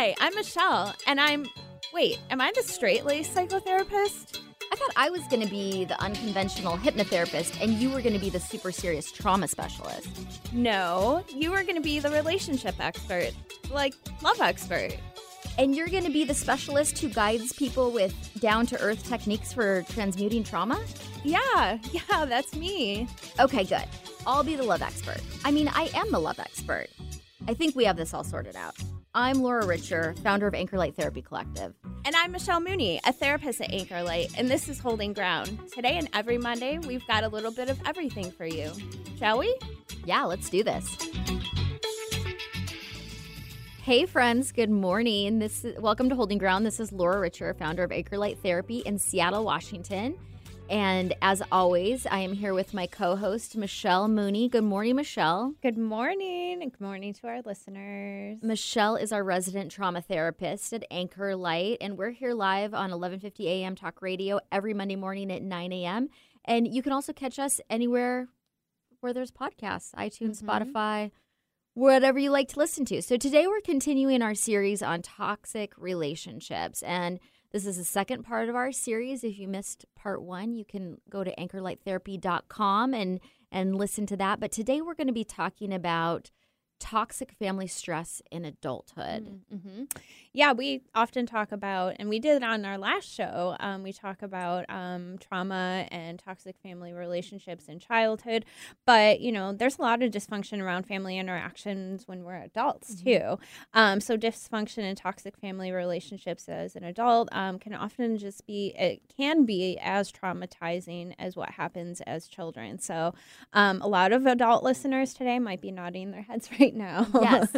Hi, I'm Michelle, and I'm. Wait, am I the straight laced psychotherapist? I thought I was going to be the unconventional hypnotherapist and you were going to be the super serious trauma specialist. No, you are going to be the relationship expert, like love expert. And you're going to be the specialist who guides people with down to earth techniques for transmuting trauma? Yeah, yeah, that's me. Okay, good. I'll be the love expert. I mean, I am the love expert. I think we have this all sorted out. I'm Laura Richer, founder of Anchor Light Therapy Collective. And I'm Michelle Mooney, a therapist at Anchor Light, and this is Holding Ground. Today and every Monday, we've got a little bit of everything for you. Shall we? Yeah, let's do this. Hey friends, good morning. This is welcome to Holding Ground. This is Laura Richer, founder of Anchor Light Therapy in Seattle, Washington. And as always, I am here with my co host, Michelle Mooney. Good morning, Michelle. Good morning. Good morning to our listeners. Michelle is our resident trauma therapist at Anchor Light, and we're here live on 11:50 a.m. Talk Radio every Monday morning at 9 a.m. And you can also catch us anywhere where there's podcasts, iTunes, mm-hmm. Spotify, whatever you like to listen to. So today we're continuing our series on toxic relationships and this is the second part of our series. If you missed part one, you can go to anchorlighttherapy.com and and listen to that. But today we're going to be talking about toxic family stress in adulthood. Mm-hmm. Yeah, we often talk about, and we did on our last show, um, we talk about um, trauma and toxic family relationships in childhood. But, you know, there's a lot of dysfunction around family interactions when we're adults, mm-hmm. too. Um, so, dysfunction and toxic family relationships as an adult um, can often just be, it can be as traumatizing as what happens as children. So, um, a lot of adult listeners today might be nodding their heads right now. yes.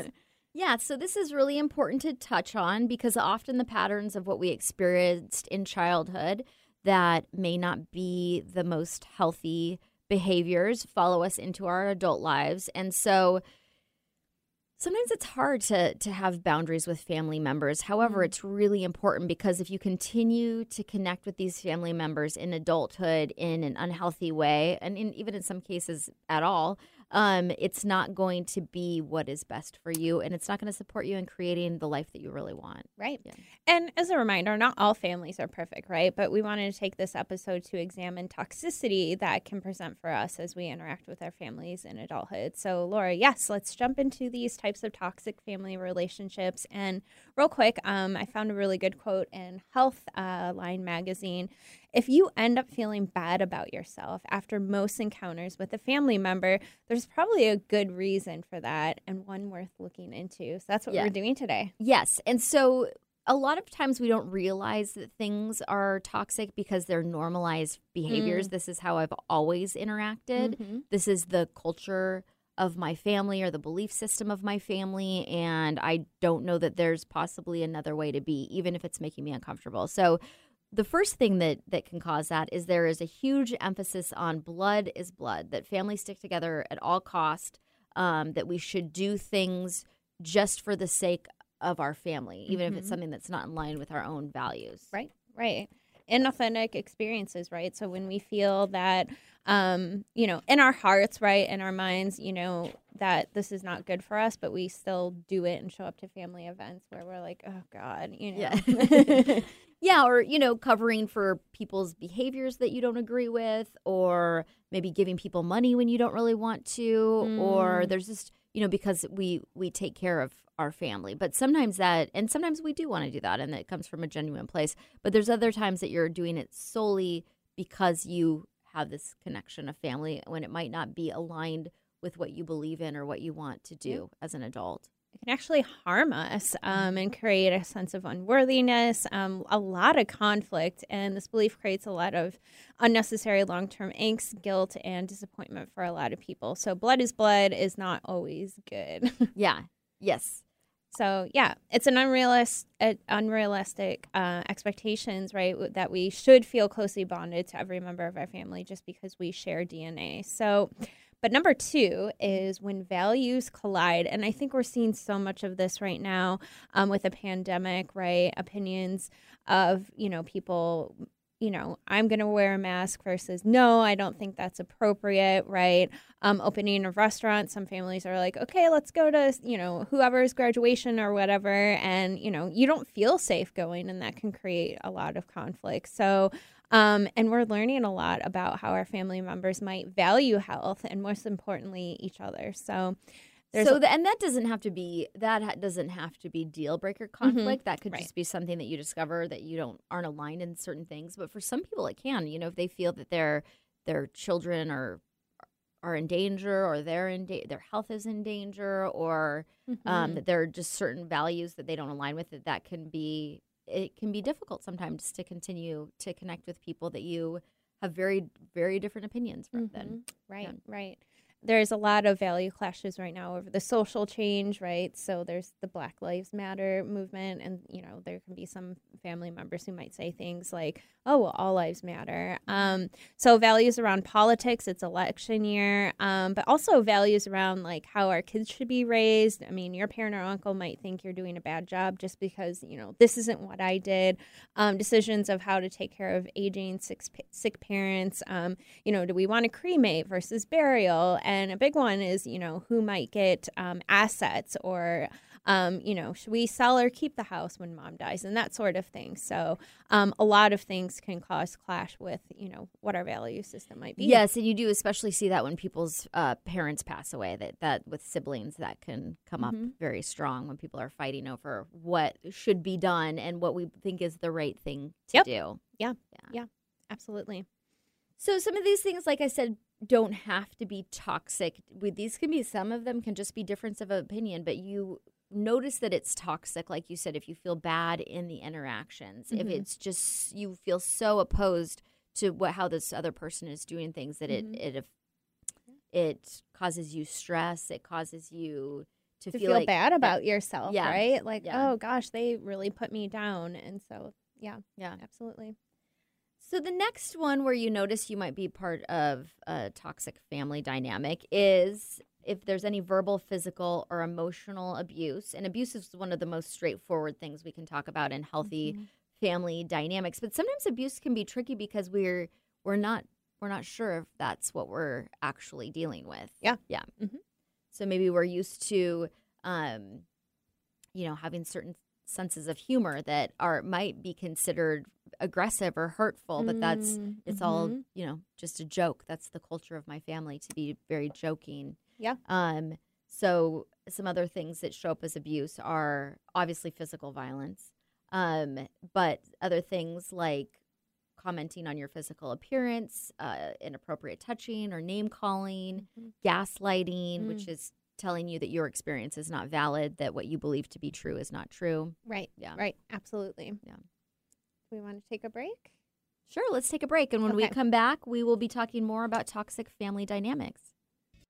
Yeah, so this is really important to touch on because often the patterns of what we experienced in childhood that may not be the most healthy behaviors follow us into our adult lives. And so sometimes it's hard to to have boundaries with family members. However, mm-hmm. it's really important because if you continue to connect with these family members in adulthood in an unhealthy way and in, even in some cases at all, um, it's not going to be what is best for you and it's not going to support you in creating the life that you really want. Right. Yeah. And as a reminder, not all families are perfect, right? But we wanted to take this episode to examine toxicity that can present for us as we interact with our families in adulthood. So, Laura, yes, let's jump into these types of toxic family relationships. And real quick, um, I found a really good quote in Health uh, Line magazine. If you end up feeling bad about yourself after most encounters with a family member, there's probably a good reason for that and one worth looking into. So that's what yeah. we're doing today. Yes. And so a lot of times we don't realize that things are toxic because they're normalized behaviors. Mm. This is how I've always interacted. Mm-hmm. This is the culture of my family or the belief system of my family and I don't know that there's possibly another way to be even if it's making me uncomfortable. So the first thing that that can cause that is there is a huge emphasis on blood is blood that families stick together at all cost um, that we should do things just for the sake of our family even mm-hmm. if it's mm-hmm. something that's not in line with our own values right right inauthentic experiences right so when we feel that um you know in our hearts right in our minds you know that this is not good for us but we still do it and show up to family events where we're like oh god you know yeah. Yeah, or you know, covering for people's behaviors that you don't agree with, or maybe giving people money when you don't really want to, mm. or there's just you know because we we take care of our family. But sometimes that, and sometimes we do want to do that, and it comes from a genuine place. But there's other times that you're doing it solely because you have this connection of family when it might not be aligned with what you believe in or what you want to do as an adult it can actually harm us um, and create a sense of unworthiness, um, a lot of conflict. And this belief creates a lot of unnecessary long term angst, guilt, and disappointment for a lot of people. So, blood is blood is not always good. yeah. Yes. So yeah, it's an unrealistic, unrealistic uh, expectations, right? That we should feel closely bonded to every member of our family just because we share DNA. So but number two is when values collide. And I think we're seeing so much of this right now um, with the pandemic, right? Opinions of, you know, people you know, I'm going to wear a mask versus no, I don't think that's appropriate, right? Um, opening a restaurant, some families are like, okay, let's go to, you know, whoever's graduation or whatever. And, you know, you don't feel safe going, and that can create a lot of conflict. So, um, and we're learning a lot about how our family members might value health and, most importantly, each other. So, there's so, the, and that doesn't have to be that ha- doesn't have to be deal breaker mm-hmm. conflict. Mm-hmm. That could right. just be something that you discover that you don't aren't aligned in certain things. But for some people, it can. You know, if they feel that their their children are are in danger, or they're in da- their health is in danger, or um, mm-hmm. um, that there are just certain values that they don't align with, that that can be it can be difficult sometimes to continue to connect with people that you have very very different opinions from. Mm-hmm. Then right, yeah. right there's a lot of value clashes right now over the social change, right? So there's the Black Lives Matter movement, and you know there can be some family members who might say things like, "Oh, well, all lives matter." Um, so values around politics. It's election year, um, but also values around like how our kids should be raised. I mean, your parent or uncle might think you're doing a bad job just because you know this isn't what I did. Um, decisions of how to take care of aging sick sick parents. Um, you know, do we want to cremate versus burial? And a big one is, you know, who might get um, assets or, um, you know, should we sell or keep the house when mom dies and that sort of thing. So um, a lot of things can cause clash with, you know, what our value system might be. Yes, and you do especially see that when people's uh, parents pass away. That that with siblings that can come mm-hmm. up very strong when people are fighting over what should be done and what we think is the right thing to yep. do. Yeah. yeah, yeah, absolutely. So some of these things, like I said, don't have to be toxic. These can be some of them can just be difference of opinion, but you notice that it's toxic like you said if you feel bad in the interactions mm-hmm. if it's just you feel so opposed to what how this other person is doing things that mm-hmm. it it it causes you stress it causes you to, to feel, feel like, bad about yourself yeah. right like yeah. oh gosh they really put me down and so yeah yeah absolutely so the next one where you notice you might be part of a toxic family dynamic is if there's any verbal, physical, or emotional abuse. And abuse is one of the most straightforward things we can talk about in healthy mm-hmm. family dynamics. But sometimes abuse can be tricky because we're we're not we're not sure if that's what we're actually dealing with. Yeah. Yeah. Mm-hmm. So maybe we're used to um you know having certain senses of humor that are might be considered aggressive or hurtful but that's mm, it's mm-hmm. all you know just a joke that's the culture of my family to be very joking yeah um so some other things that show up as abuse are obviously physical violence um but other things like commenting on your physical appearance uh, inappropriate touching or name calling mm-hmm. gaslighting mm. which is telling you that your experience is not valid, that what you believe to be true is not true. Right. Yeah. Right. Absolutely. Yeah. We want to take a break? Sure. Let's take a break. And when okay. we come back, we will be talking more about toxic family dynamics.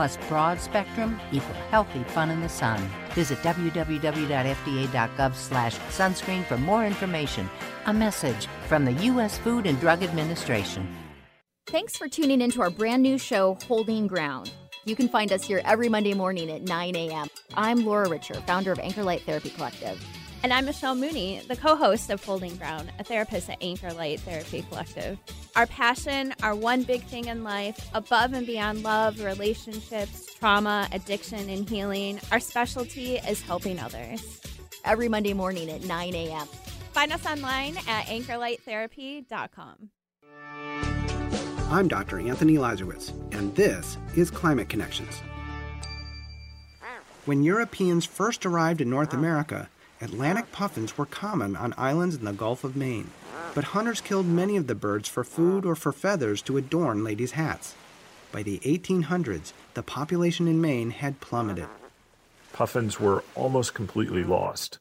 plus broad spectrum equal healthy fun in the sun. Visit www.fda.gov slash sunscreen for more information. A message from the U.S. Food and Drug Administration. Thanks for tuning into our brand new show, Holding Ground. You can find us here every Monday morning at 9 a.m. I'm Laura Richer, founder of Anchor Light Therapy Collective. And I'm Michelle Mooney, the co host of Holding Ground, a therapist at Anchor Light Therapy Collective. Our passion, our one big thing in life, above and beyond love, relationships, trauma, addiction, and healing, our specialty is helping others. Every Monday morning at 9 a.m. Find us online at anchorlighttherapy.com. I'm Dr. Anthony Leiserowitz, and this is Climate Connections. When Europeans first arrived in North America, Atlantic puffins were common on islands in the Gulf of Maine, but hunters killed many of the birds for food or for feathers to adorn ladies' hats. By the 1800s, the population in Maine had plummeted. Puffins were almost completely lost.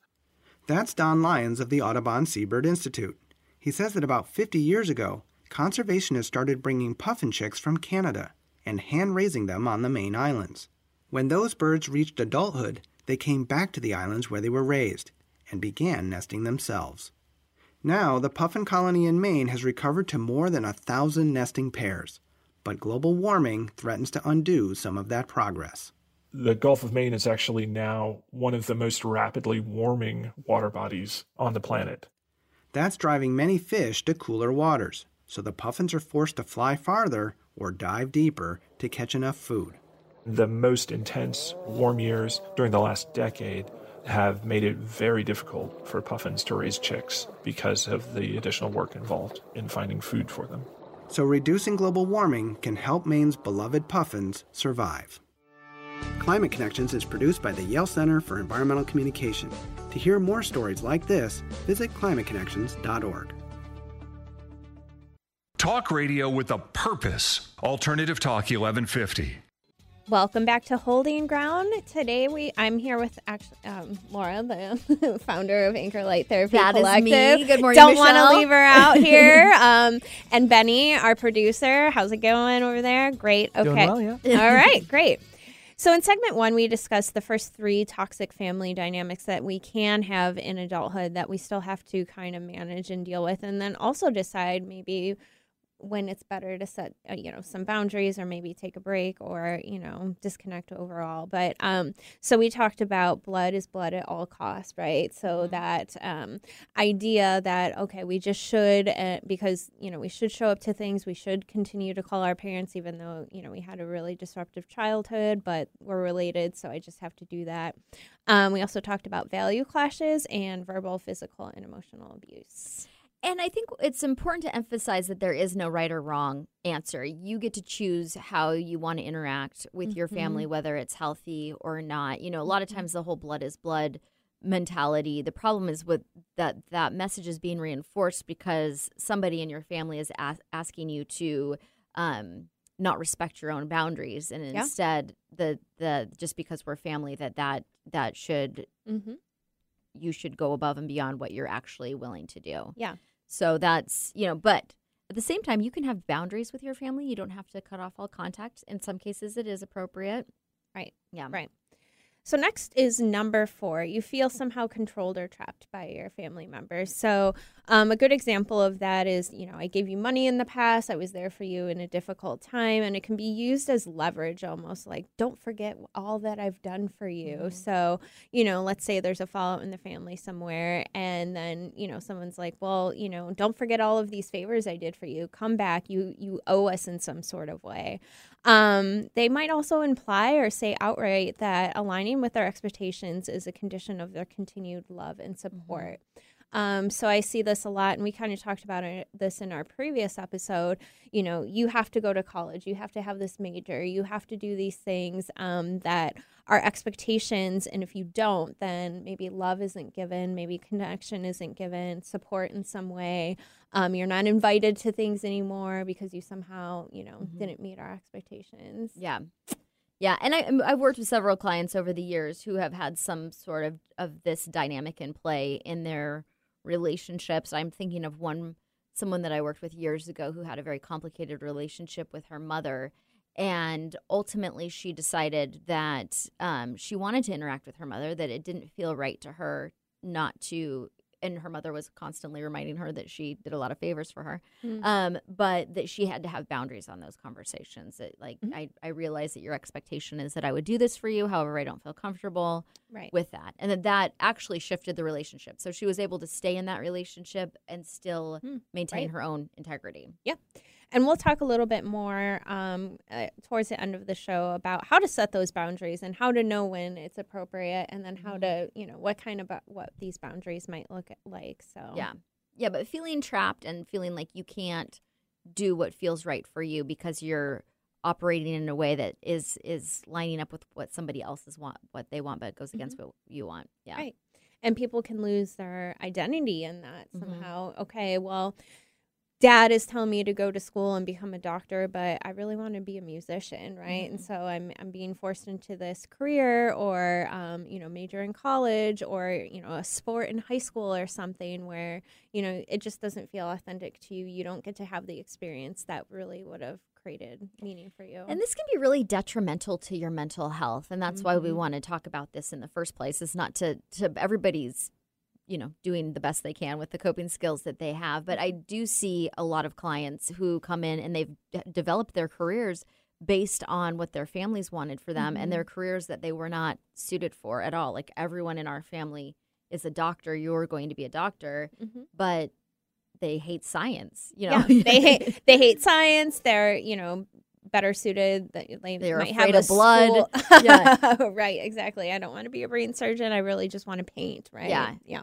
That's Don Lyons of the Audubon Seabird Institute. He says that about 50 years ago, conservationists started bringing puffin chicks from Canada and hand raising them on the Maine islands. When those birds reached adulthood, they came back to the islands where they were raised and began nesting themselves. Now, the puffin colony in Maine has recovered to more than a thousand nesting pairs, but global warming threatens to undo some of that progress. The Gulf of Maine is actually now one of the most rapidly warming water bodies on the planet. That's driving many fish to cooler waters, so the puffins are forced to fly farther or dive deeper to catch enough food. The most intense warm years during the last decade have made it very difficult for puffins to raise chicks because of the additional work involved in finding food for them. So, reducing global warming can help Maine's beloved puffins survive. Climate Connections is produced by the Yale Center for Environmental Communication. To hear more stories like this, visit climateconnections.org. Talk radio with a purpose. Alternative Talk 1150. Welcome back to Holding Ground. Today we I'm here with actually um, Laura, the founder of Anchor Light Therapy That is Collective. me. Good morning, Don't want to leave her out here. um, and Benny, our producer. How's it going over there? Great. Okay. Doing well, yeah. All right. Great. So in segment one, we discussed the first three toxic family dynamics that we can have in adulthood that we still have to kind of manage and deal with, and then also decide maybe when it's better to set uh, you know some boundaries or maybe take a break or you know disconnect overall. But um so we talked about blood is blood at all costs right? So that um idea that okay we just should uh, because you know we should show up to things we should continue to call our parents even though you know we had a really disruptive childhood but we're related so i just have to do that. Um, we also talked about value clashes and verbal physical and emotional abuse And I think it's important to emphasize that there is no right or wrong answer. You get to choose how you want to interact with your family, whether it's healthy or not. You know, a lot of times the whole blood is blood mentality. The problem is with that that message is being reinforced because somebody in your family is as- asking you to um, not respect your own boundaries, and Yeah. instead the the just because we're family that that that should mm-hmm. you should go above and beyond what you're actually willing to do. Yeah. So that's, you know, but at the same time, you can have boundaries with your family. You don't have to cut off all contact. In some cases, it is appropriate. right Yeah. Right. So next is number four. You feel somehow controlled or trapped by your family members. So um, a good example of that is, you know, I gave you money in the past. I was there for you in a difficult time, and it can be used as leverage, almost like don't forget all that I've done for you. So you know, let's say there's a fallout in the family somewhere, and then you know someone's like, well, you know, don't forget all of these favors I did for you. Come back. You you owe us in some sort of way. Um, Um, they might also imply or say outright that aligning with their expectations is a condition of their continued love and mm-hmm. support. Um, so I see this a lot, and we kind of talked about it, this in our previous episode. You know, you have to go to college, you have to have this major, you have to do these things um, that are expectations, and if you don't, then maybe love isn't given, maybe connection isn't given, support in some way. Um, you're not invited to things anymore because you somehow, you know, didn't meet our expectations. Yeah. Yeah. And I, I've worked with several clients over the years who have had some sort of, of this dynamic in play in their relationships. I'm thinking of one, someone that I worked with years ago who had a very complicated relationship with her mother. And ultimately, she decided that um, she wanted to interact with her mother, that it didn't feel right to her not to and her mother was constantly reminding her that she did a lot of favors for her. Mm. Um, but that she had to have boundaries on those conversations. That like Mhm. I, I realize that your expectation is that I would do this for you, however, I don't feel comfortable Right. with that. And that that actually shifted the relationship. So she was able to stay in that relationship and still Hmm, maintain right. her own integrity. And we'll talk a little bit more um, uh, towards the end of the show about how to set those boundaries and how to know when it's appropriate, and then how to, you know, what kind of what these boundaries might look like. So Yeah. Yeah, but feeling trapped and feeling like you can't do what feels right for you because you're operating in a way that is is lining up with what somebody else's want what they want but goes against what you want. Yeah. Right. And people can lose their identity in that Mhm. somehow. Okay, well, dad is telling me to go to school and become a doctor, but I really want to be a musician, right? And Mhm. so I'm I'm being forced into this career or um, you know, major in college or, you know, a sport in high school or something where, you know, it just doesn't feel authentic to you. You don't get to have the experience that really would have created meaning for you. And this can be really detrimental to your mental health, and that's why we Mhm. want to talk about this in the first place. Is not to to everybody's, you know, doing the best they can with the coping skills that they have. But I do see a lot of clients who come in and they've d- developed their careers based on what their families wanted for them, and their careers that they were not suited for at all. Like everyone in our family is a doctor. You're going to be a doctor, Mhm. but they hate science. You know, Yeah, they hate they hate science. They're you know better suited. That they They're might afraid have of a blood. Yeah. right. Exactly. I don't want to be a brain surgeon. I really just want to paint. Right. Yeah. Yeah.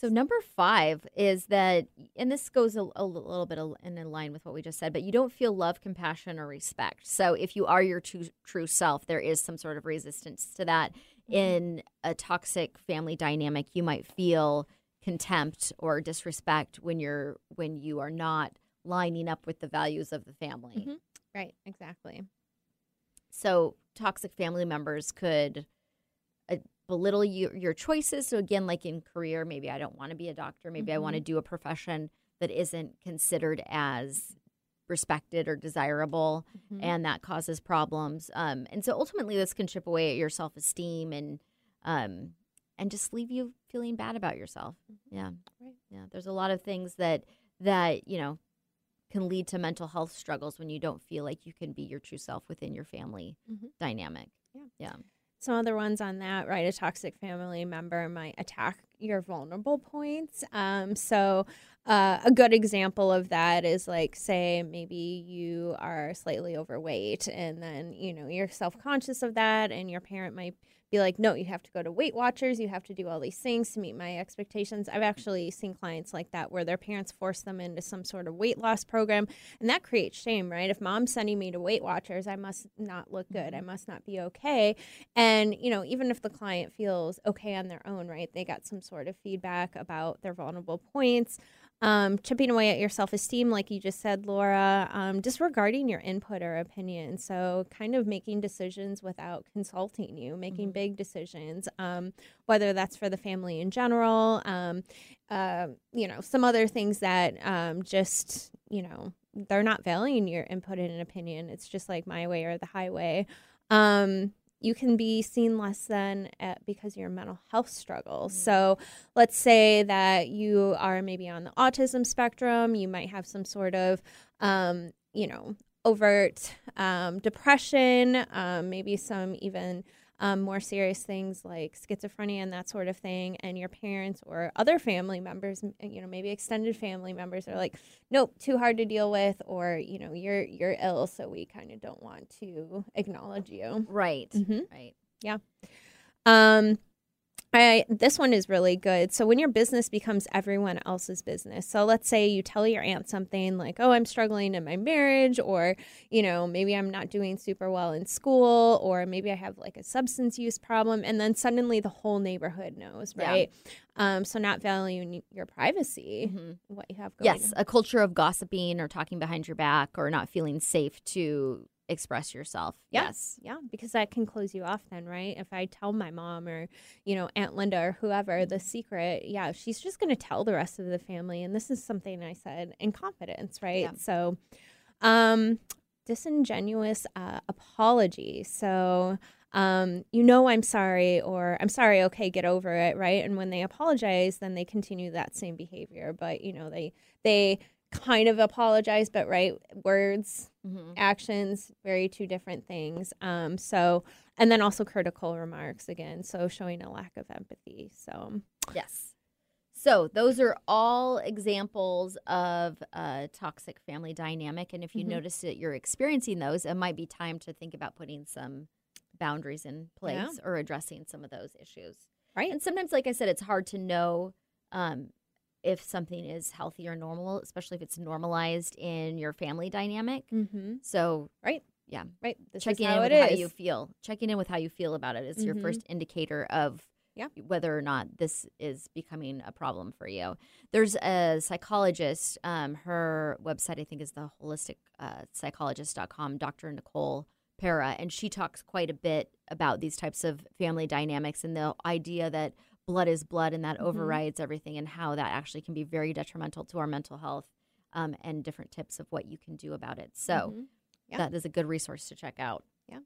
So number five is that, and this goes a, a little bit in line with what we just said, but you don't feel love, compassion, or respect. So if you are your true, true self, there is some sort of resistance to that. In a toxic family dynamic, you might feel contempt or disrespect when you're when you are not lining up with the values of the family. Mhm. Right. Exactly. So toxic family members could uh, belittle you, your choices. So again, like in career, maybe I don't want to be a doctor. Maybe I want to do a profession that isn't considered as respected or desirable, Mhm. and that causes problems. Um, and so ultimately, this can chip away at your self esteem and um, and just leave you feeling bad about yourself. Yeah, Right. yeah. There's a lot of things that that you know can lead to mental health struggles when you don't feel like you can be your true self within your family Mhm. dynamic. Yeah. Yeah. Some other ones on that, right? A toxic family member might attack your vulnerable points. Um, so, uh, a good example of that is like, say, maybe you are slightly overweight, and then you know you're self conscious of that, and your parent might be like, "No, you have to go to Weight Watchers. You have to do all these things to meet my expectations." I've actually seen clients like that where their parents force them into some sort of weight loss program, and that creates shame, right? If mom's sending me to Weight Watchers, I must not look good. I mm-hmm. must not be okay. And, you know, even if the client feels okay on their own, right, they got some sort of feedback about their vulnerable points, um, chipping away at your self esteem, like you just said, Laura, um, disregarding your input or opinion. So, kind of making decisions without consulting you, making big decisions, um, whether that's for the family in general, um, uh, you know, some other things that um, just, you know, they're not valuing your input and opinion. It's just like my way or the highway. Um, you can be seen less than at, because of your mental health struggles. So, let's say that you are maybe on the autism spectrum, you might have some sort of, um, you know, overt um, depression, um, maybe some even um, more serious things like schizophrenia and that sort of thing. And your parents or other family members, you know, maybe extended family members are like, nope, too hard to deal with, or you know, you're you're ill, so we kind of don't want to acknowledge you. Right. Mhm. Right. Yeah. Um, I this one is really good. So when your business becomes everyone else's business. So let's say you tell your aunt something like, "Oh, I'm struggling in my marriage," or you know, maybe I'm not doing super well in school, or maybe I have like a substance use problem, and then suddenly the whole neighborhood knows, Yeah. right? Um, so not valuing your privacy, Mhm. what you have going. Yes, a culture of gossiping or talking behind your back or not feeling safe to express yourself. Yeah. Yes. Yeah, because that can close you off then, right? If I tell my mom or, you know, Aunt Linda or whoever the secret, yeah, she's just going to tell the rest of the family. And this is something I said in confidence, right? Yeah. So, um, disingenuous uh, apology. So, um, you know, I'm sorry, or I'm sorry, okay, get over it, right? And when they apologize, then they continue that same behavior. But, you know, they, they, kind of apologize but right words mm-hmm. actions very two different things um so and then also critical remarks again so showing a lack of empathy so yes so those are all examples of a toxic family dynamic. And if you mm-hmm. notice that you're experiencing those, it might be time to think about putting some boundaries in place yeah. or addressing some of those issues. Right. And sometimes, like I said, it's hard to know um, if something is healthy or normal, especially if it's normalized in your family dynamic. Mm-hmm. So, right. Yeah. Right. This Checking in with how you feel. Checking in with how you feel about it is mm-hmm. your first indicator of yeah. whether or not this is becoming a problem for you. There's a psychologist, um, her website, I think, is the holistic uh, psychologist.com, Dr. Nicole Para, and she talks quite a bit about these types of family dynamics and the idea that blood is blood and that mm-hmm. overrides everything and how that actually can be very detrimental to our mental health um, and different tips of what you can do about it. So mm-hmm. yeah. that is a good resource to check out. Yeah.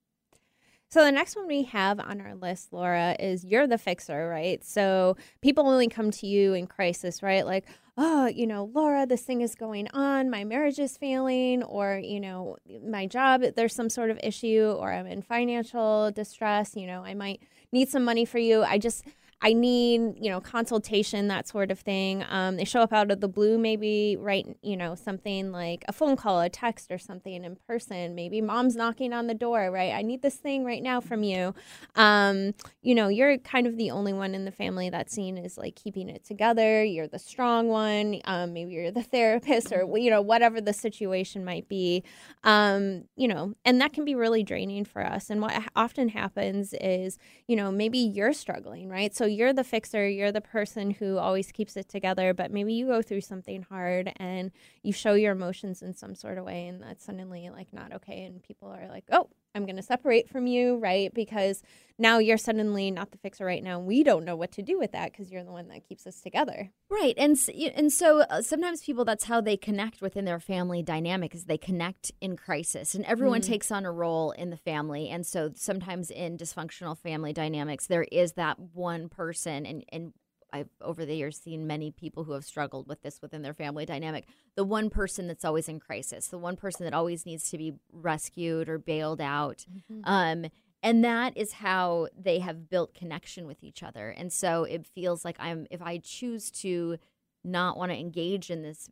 So the next one we have on our list, Laura, is you're the fixer, right? So people only come to you in crisis, right? Like, oh, you know, Laura, this thing is going on, my marriage is failing, or, you know, my job, there's some sort of issue, or I'm in financial distress, you know, I might need some money for you. I just, I need, you know, consultation, that sort of thing. Um, they show up out of the blue, maybe write, you know, something like a phone call, a text, or something in person. Maybe mom's knocking on the door, right? I need this thing right now from you. Um, you know, you're kind of the only one in the family that's seen as like keeping it together. You're the strong one. Um, maybe you're the therapist, or you know, whatever the situation might be. Um, you know, and that can be really draining for us. And what often happens is, you know, maybe you're struggling, right? So you're the fixer, you're the person who always keeps it together, but maybe you go through something hard and you show your emotions in some sort of way and that's suddenly like not okay and people are like, "Oh, I'm going to separate from you, right? Because now you're suddenly not the fixer right now. We don't know what to do with that because you're the one that keeps us together. Right. And and so uh, sometimes people that's how they connect within their family dynamic is they connect in crisis and everyone mm. takes on a role in the family. And so sometimes in dysfunctional family dynamics there is that one person and and I've over the years seen many people who have struggled with this within their family dynamic. The one person that's always in crisis, the one person that always needs to be rescued or bailed out. Mm-hmm. Um, and that is how they have built connection with each other. And so it feels like I'm if I choose to not want to engage in this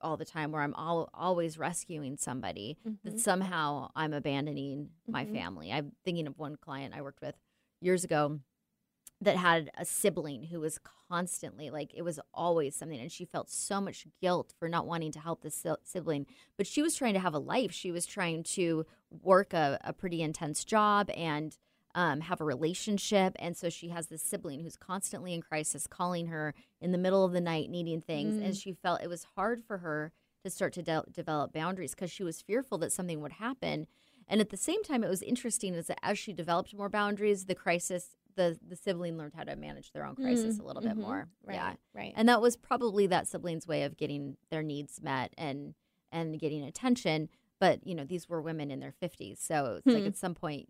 all the time where I'm all, always rescuing somebody, mm-hmm. that somehow I'm abandoning my mm-hmm. family. I'm thinking of one client I worked with years ago that had a sibling who was constantly like it was always something and she felt so much guilt for not wanting to help this sibling but she was trying to have a life she was trying to work a, a pretty intense job and um, have a relationship and so she has this sibling who's constantly in crisis calling her in the middle of the night needing things mm. and she felt it was hard for her to start to de- develop boundaries because she was fearful that something would happen and at the same time it was interesting is that as she developed more boundaries the crisis the the sibling learned how to manage their own crisis mm, a little mm-hmm. bit more. Right, yeah, right. And that was probably that sibling's way of getting their needs met and and getting attention. But you know, these were women in their fifties, so it's hmm. like at some point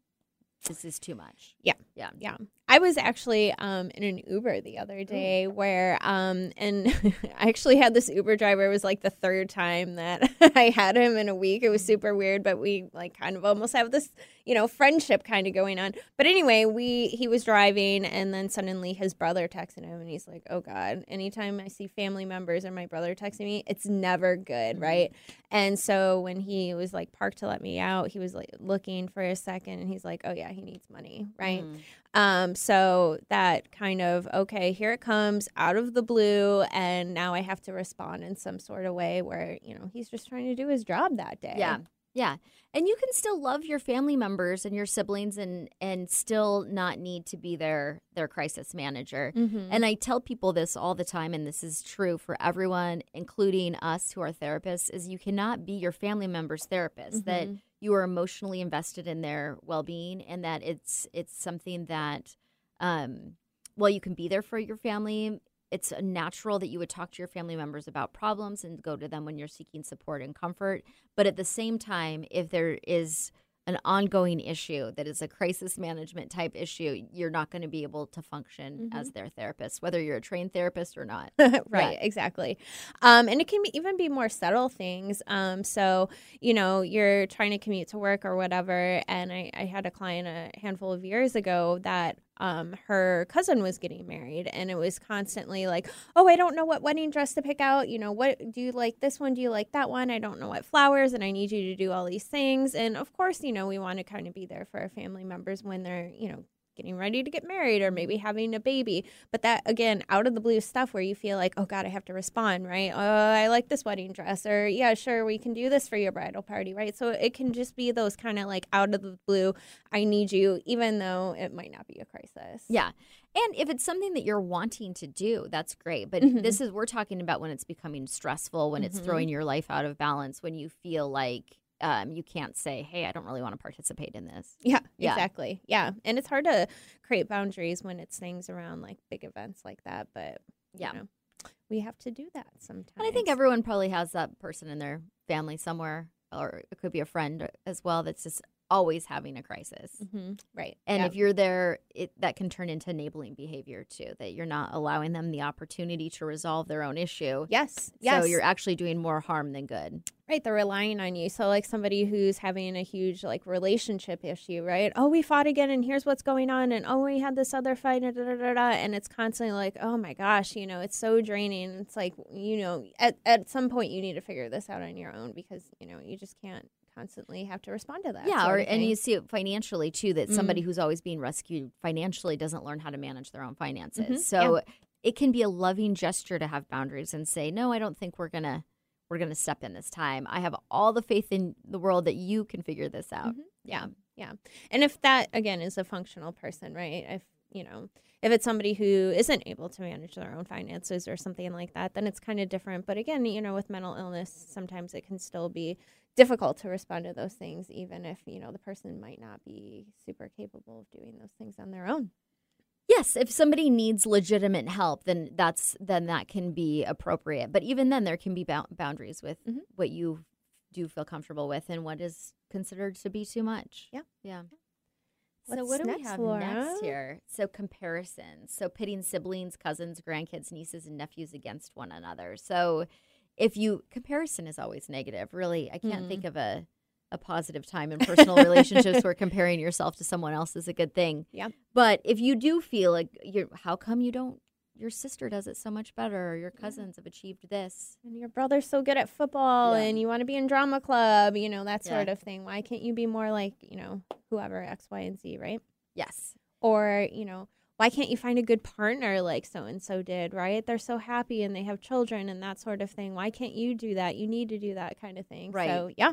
this is too much. Yeah. Yeah. Yeah. I was actually um, in an Uber the other day Ooh. where, um, and I actually had this Uber driver. It was like the third time that I had him in a week. It was mm. super weird, but we like kind of almost have this, you know, friendship kind of going on. But anyway, we he was driving, and then suddenly his brother texted him, and he's like, "Oh God!" Anytime I see family members or my brother texting me, it's never good, mm-hmm. right? And so when he was like parked to let me out, he was like looking for a second, and he's like, "Oh yeah, he needs money, right?" Mm. Um, so that kind of, okay, here it comes out of the blue, and now I have to respond in some sort of way where, you know, he's just trying to do his job that day. Yeah. Yeah. And you can still love your family members and your siblings and and still not need to be their their crisis manager. Mm-hmm. And I tell people this all the time and this is true for everyone including us who are therapists is you cannot be your family member's therapist. Mm-hmm. That you are emotionally invested in their well-being and that it's it's something that um well you can be there for your family it's natural that you would talk to your family members about problems and go to them when you're seeking support and comfort. But at the same time if there is an ongoing issue that is a crisis management type issue, you're not going to be able to function as their therapist, whether you're a trained therapist or not. right, exactly. Um, and it can be, even be more subtle things. Um, so, you know, you're trying to commute to work or whatever. And I, I had a client a handful of years ago that um, her cousin was getting married, and it was constantly like, "Oh, I don't know what wedding dress to pick out. You know, what do you like this one? Do you like that one? I don't know what flowers, and I need you to do all these things." And of course, you know, we want to kind of be there for our family members when they're, you know, getting ready to get married or maybe having a baby. But that again, out of the blue stuff where you feel like, oh God, I have to respond, right? Oh, I like this wedding dress, or yeah, sure, we can do this for your bridal party, right? So it can just be those kind of like out of the blue, I need you, even though it might not be a crisis. Yeah. And if it's something that you're wanting to do, that's great. But Mhm. this is, we're talking about when it's becoming stressful, when it's Mhm. throwing your life out of balance, when you feel like um, you can't say, hey, I don't really want to participate in this. Yeah, Yeah. exactly. Yeah. And it's hard to create boundaries when it's things around like big events like that. But, Yeah. you know, we have to do that sometimes. And I think everyone probably has that person in their family somewhere, or it could be a friend as well that's just always having a crisis. Mhm. Right. And yeah. if you're there, it, that can turn into enabling behavior too, that you're not allowing them the opportunity to resolve their own issue. Yes. Yes. So you're actually doing more harm than good. Right, they're relying on you. So, like somebody who's having a huge like relationship issue, right? Oh, we fought again, and here's what's going on, and oh, we had this other fight, and da da da, and it's constantly like, oh my gosh, you know, it's so draining. It's like, you know, at at some point you need to figure this out on your own because you know you just can't constantly have to respond to that. yeah, or and you see it financially too that somebody Mm. who's always being rescued financially doesn't learn how to manage their own finances. Mhm, So it can be a loving gesture to have boundaries and say, "No, I don't think we're going to we're going to step in this time. I have all the faith in the world that you can figure this out." Mhm. Yeah, yeah. And if that again is a functional person, right? If you know, if it's somebody who isn't able to manage their own finances or something like that, then it's kind of different. But again, you know, with mental illness, sometimes it can still be difficult to respond to those things, even if you know the person might not be super capable of doing those things on their own. Yes, if somebody needs legitimate help, then that's then that can be appropriate. But even then, there can be bou- boundaries with Mhm. what you do feel comfortable with and what is considered to be too much. Yeah. yeah. So What's what do we have Laura? next here? So comparisons. So pitting siblings, cousins, grandkids, nieces, and nephews against one another. So if you comparison is always negative. Really, I can't Mm. think of a a positive time in personal relationships where comparing yourself to someone else is a good thing. Yeah. But if you do feel like you're, how come you don't? Your sister does it so much better, or your cousins have achieved this. And your brother's so good at football, Yeah. and you want to be in drama club, you know that Yeah. sort of thing. Why can't you be more like you know whoever X, Y, and Z, right? Yes. or you know why can't you find a good partner like so and so did right they're so happy and they have children and that sort of thing why can't you do that you need to do that kind of thing Right. so yeah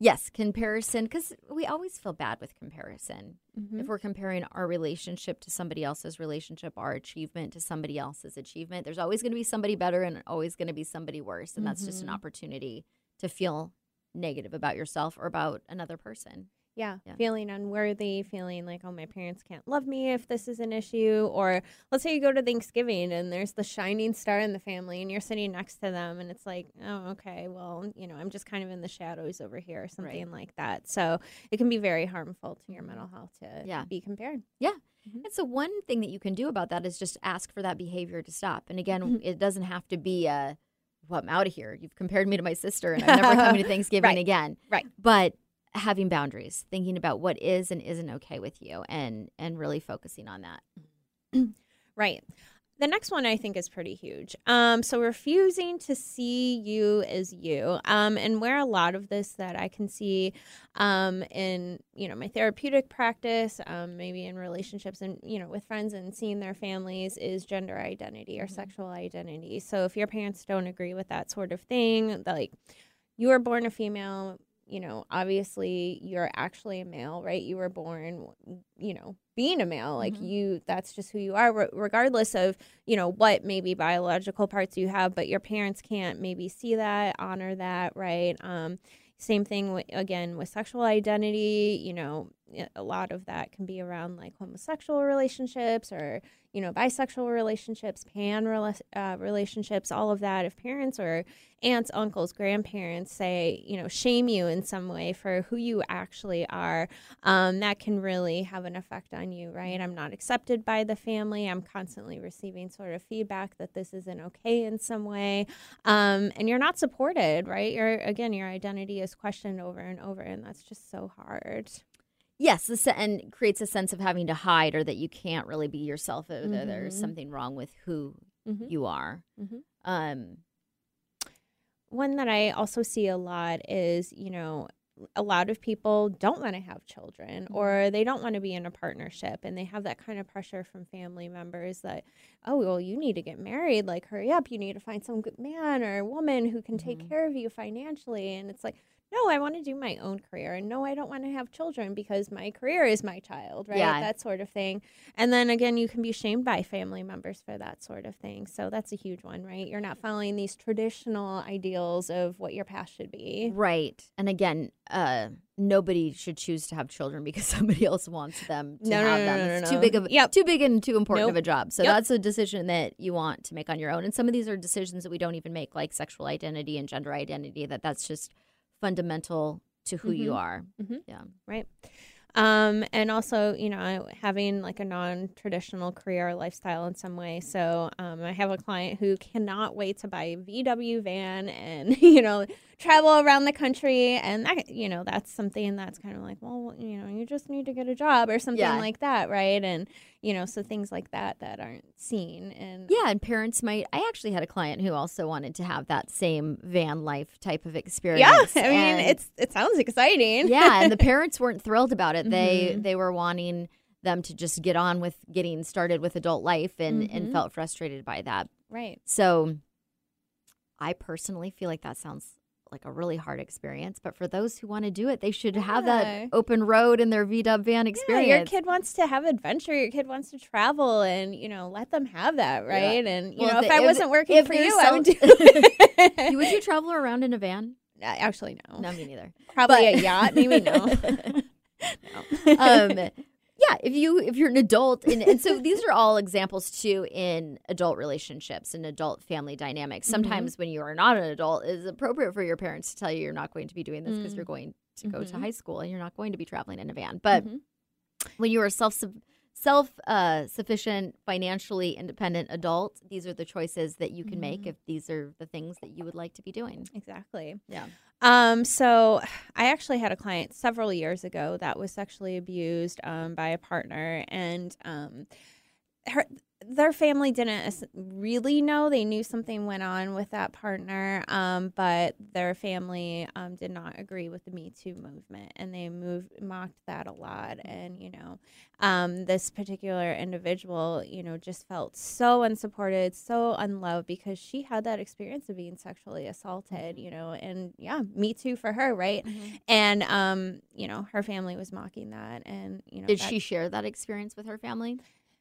Yes, comparison, because we always feel bad with comparison. Mhm. If we're comparing our relationship to somebody else's relationship, our achievement to somebody else's achievement, there's always going to be somebody better and always going to be somebody worse. And that's just an Mhm. opportunity to feel negative about yourself or about another person. Yeah. Yeah. feeling unworthy feeling like oh my parents can't love me if this is an issue or let's say you go to thanksgiving and there's the shining star in the family and you're sitting next to them and it's like oh okay well you know i'm just kind of in the shadows over here or something like that so it can be very harmful to your mental health to Yeah. be compared Yeah. Mhm. And so one thing that you can do about that is just ask for that behavior to stop. And again, Mhm. it doesn't have to be a, well, I'm out of here. You've compared me to my sister and I'm never coming to Thanksgiving Right. again. Right. But having boundaries, thinking about what is and isn't okay with you and and really focusing on that. Right. The next one I think is pretty huge. Um, so refusing to see you as you, um, and where a lot of this that I can see, um, in you know my therapeutic practice, um, maybe in relationships and you know with friends and seeing their families is gender identity or sexual identity. So if your parents don't agree with that sort of thing, like you were born a female, you know, obviously you're actually a male, right? You were born, you know, being a male, like Mhm. you, that's just who you are, re- regardless of, you know, what maybe biological parts you have, but your parents can't maybe see that, honor that, right? Um, same thing with, again with sexual identity, you know, a lot of that can be around like homosexual relationships or you know bisexual relationships pan rela- uh, relationships all of that. If parents or aunts uncles grandparents say you know shame you in some way for who you actually are um, that can really have an effect on you right? I'm not accepted by the family. I'm constantly receiving sort of feedback that this isn't okay in some way. Um, and you're not supported right? You're again your identity is questioned over and over and that's just so hard Yes, this, and creates a sense of having to hide or that you can't really be yourself. Or that There's something wrong with who Mhm. you are. Mhm. Um, one that I also see a lot is, you know, a lot of people don't want to have children or they don't want to be in a partnership and they have that kind of pressure from family members that, oh, well, you need to get married, like hurry up, you need to find some good man or woman who can take care of you financially. And it's like, no, I want to do my own career. And no, I don't want to have children because my career is my child, right? Yeah. That sort of thing. And then again, you can be shamed by family members for that sort of thing. So that's a huge one, right? You're not following these traditional ideals of what your past should be. right. And again, uh, nobody should choose to have children because somebody else wants them to No, no, have no, them. no, no, it's no. too big of Yep. too big and too important of a job. So Yep. that's a decision that you want to make on your own. And some of these are decisions that we don't even make, like sexual identity and gender identity. That that's just fundamental to who you Mhm. are. Mhm. Yeah. right? Um, and also, you know, having like a non-traditional career lifestyle in some way. So, um, I have a client who cannot wait to buy a VW van and you know travel around the country, and that you know that's something that's kind of like, well, you know, you just need to get a job or something Yeah. like that, right? And you know, so things like that that aren't seen and Yeah, and parents might. I actually had a client who also wanted to have that same van life type of experience. yeah. I mean, and- it's it sounds exciting. yeah, and the parents weren't thrilled about it. They Mhm. they were wanting them to just get on with getting started with adult life and Mhm. and felt frustrated by that. right. So I personally feel like that sounds like a really hard experience, but for those who want to do it, they should have Yeah. that open road in their VW van experience. Yeah, your kid wants to have adventure. Your kid wants to travel, and you know, let them have that, right? And you Well, know, if I if- wasn't working if for you, I would do. it. Would you travel around in a van? Uh, Actually, no. No, me neither. Probably But- a yacht. Maybe no. um, yeah, if you if you're an adult, and, and so these are all examples too in adult relationships and adult family dynamics. Mm-hmm. Sometimes when you are not an adult, it is appropriate for your parents to tell you you're not going to be doing this because Mm. you're going to go to Mhm. high school and you're not going to be traveling in a van. But Mhm. when you are self self uh, sufficient, financially independent adult, these are the choices that you can make Mhm. if these are the things that you would like to be doing. exactly. Yeah. Um, so I actually had a client several years ago that was sexually abused um, by a partner, and um, her their family didn't really know. They knew something went on with that partner, um, but their family um, did not agree with the Me Too movement, and they moved mocked that a lot. And you know, um, this particular individual, you know, just felt so unsupported, so unloved because she had that experience of being sexually assaulted, you know, and yeah, me too for her, right? And um, you know, her family was mocking that, and you know, Did that- she share that experience with her family?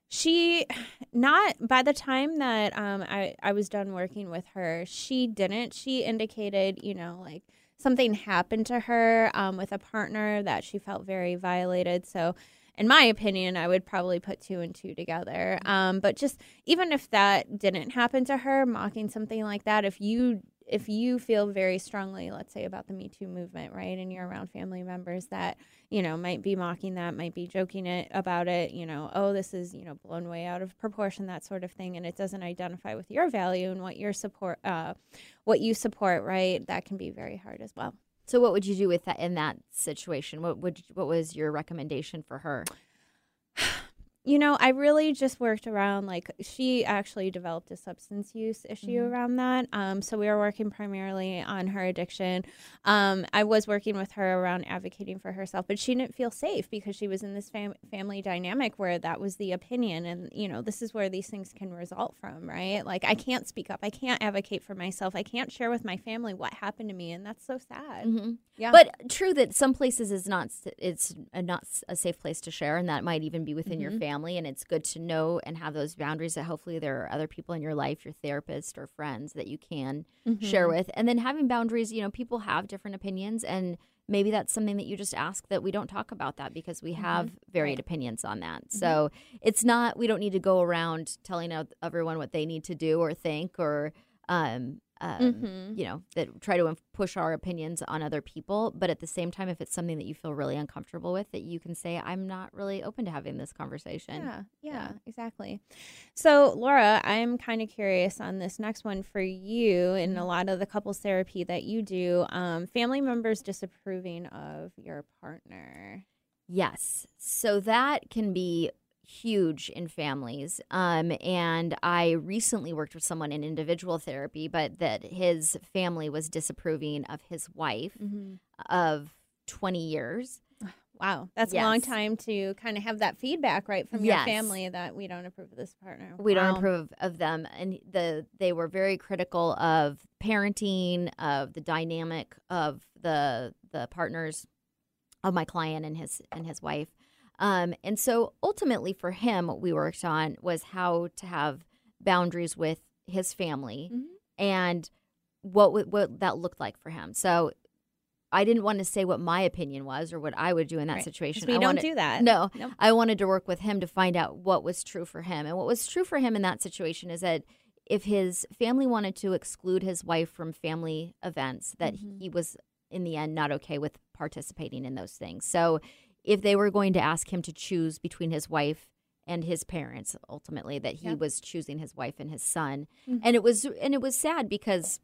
She not by the time that um I, I was done working with her she didn't. She indicated you know like something happened to her um, with a partner that she felt very violated. So in my opinion i would probably put two and two together. Um, but just even if that didn't happen to her mocking something like that if you if you feel very strongly let's say about the me too movement right and you're around family members that you know might be mocking that might be joking it about it you know oh this is you know blown way out of proportion that sort of thing and it doesn't identify with your value and what your support uh what you support right that can be very hard as well So what would you do with that in that situation? What would what was your recommendation for her? You know i really just worked around like she actually developed a substance use issue around that um, so we were working primarily on her addiction. Um, i was working with her around advocating for herself but she didn't feel safe because she was in this fam- family dynamic where that was the opinion and you know this is where these things can result from right? Like i can't speak up. I can't advocate for myself. I can't share with my family what happened to me and that's so sad. Mm-hmm. yeah. But true that some places is not it's a not a safe place to share, and that might even be within your family. And it's good to know and have those boundaries. That hopefully there are other people in your life, your therapist or friends that you can share mm-hmm. with. And then having boundaries, you know, people have different opinions, and maybe that's something that you just ask that we don't talk about that because we mm-hmm. have varied opinions on that. Mm-hmm. So it's not, we don't need to go around telling everyone what they need to do or think or, um, um, Mhm. you know, that try to push our opinions on other people. But at the same time, if it's something that you feel really uncomfortable with, that you can say, I'm not really open to having this conversation. Yeah, yeah, Yeah. exactly. So, Laura, I'm kind of curious on this next one for you and a lot of the couples therapy that you do. Um, family members disapproving of your partner. Yes. So that can be huge in families. Um, and I recently worked with someone in individual therapy, but that his family was disapproving of his wife of 20 years. Wow, that's a long time to kind of have that feedback, right, from your Yes. family that we don't approve of this partner. We Wow. don't approve of them, and the they were very critical of parenting, of the dynamic of the the partners of my client and his and his wife. Um, and so ultimately for him, what we worked on was how to have boundaries with his family Mhm. and what what that looked like for him. So I didn't want to say what my opinion was or what I would do in that Right. situation. we I don't wanted- do that. No, Nope. I wanted to work with him to find out what was true for him. And what was true for him in that situation is that if his family wanted to exclude his wife from family events, that Mm-hmm. he was in the end not okay with participating in those things. So if they were going to ask him to choose between his wife and his parents ultimately that he Yep. was choosing his wife and his son Mhm. and it was and it was sad because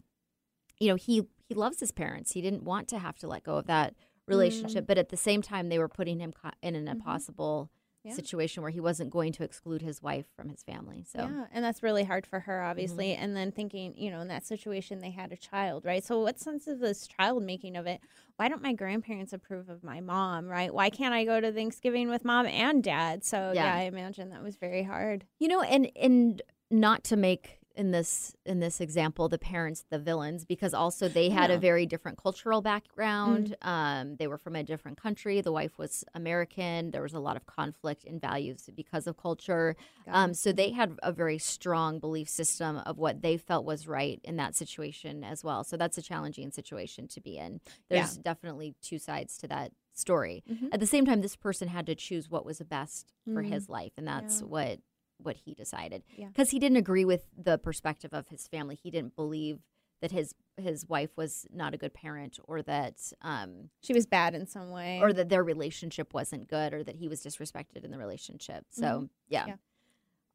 you know he he loves his parents he didn't want to have to let go of that relationship but at the same time they were putting him in an impossible Mm-hmm. Yeah. situation where he wasn't going to exclude his wife from his family so Yeah, and that's really hard for her, mm-hmm. obviously. And then thinking, you know, in that situation, they had a child, right? So, what sense of this child making of it? Why don't my grandparents approve of my mom, right? Why can't I go to Thanksgiving with mom and dad? So, yeah, Yeah. I imagine that was very hard. you know and and not to make in this in this example the parents the villains because also they had a very different cultural background. Um, they were from a different country. The wife was american. There was a lot of conflict in values because of culture. Um, so they had a very strong belief system of what they felt was right in that situation as well. So that's a challenging situation to be in. There's definitely two sides to that story. Mhm. at the same time this person had to choose what was the best for Mhm. his life and that's Yeah. what what he decided Yeah. because he didn't agree with the perspective of his family he didn't believe that his his wife was not a good parent or that um She was bad in some way. or that their relationship wasn't good or that he was disrespected in the relationship so Mhm. yeah. Yeah.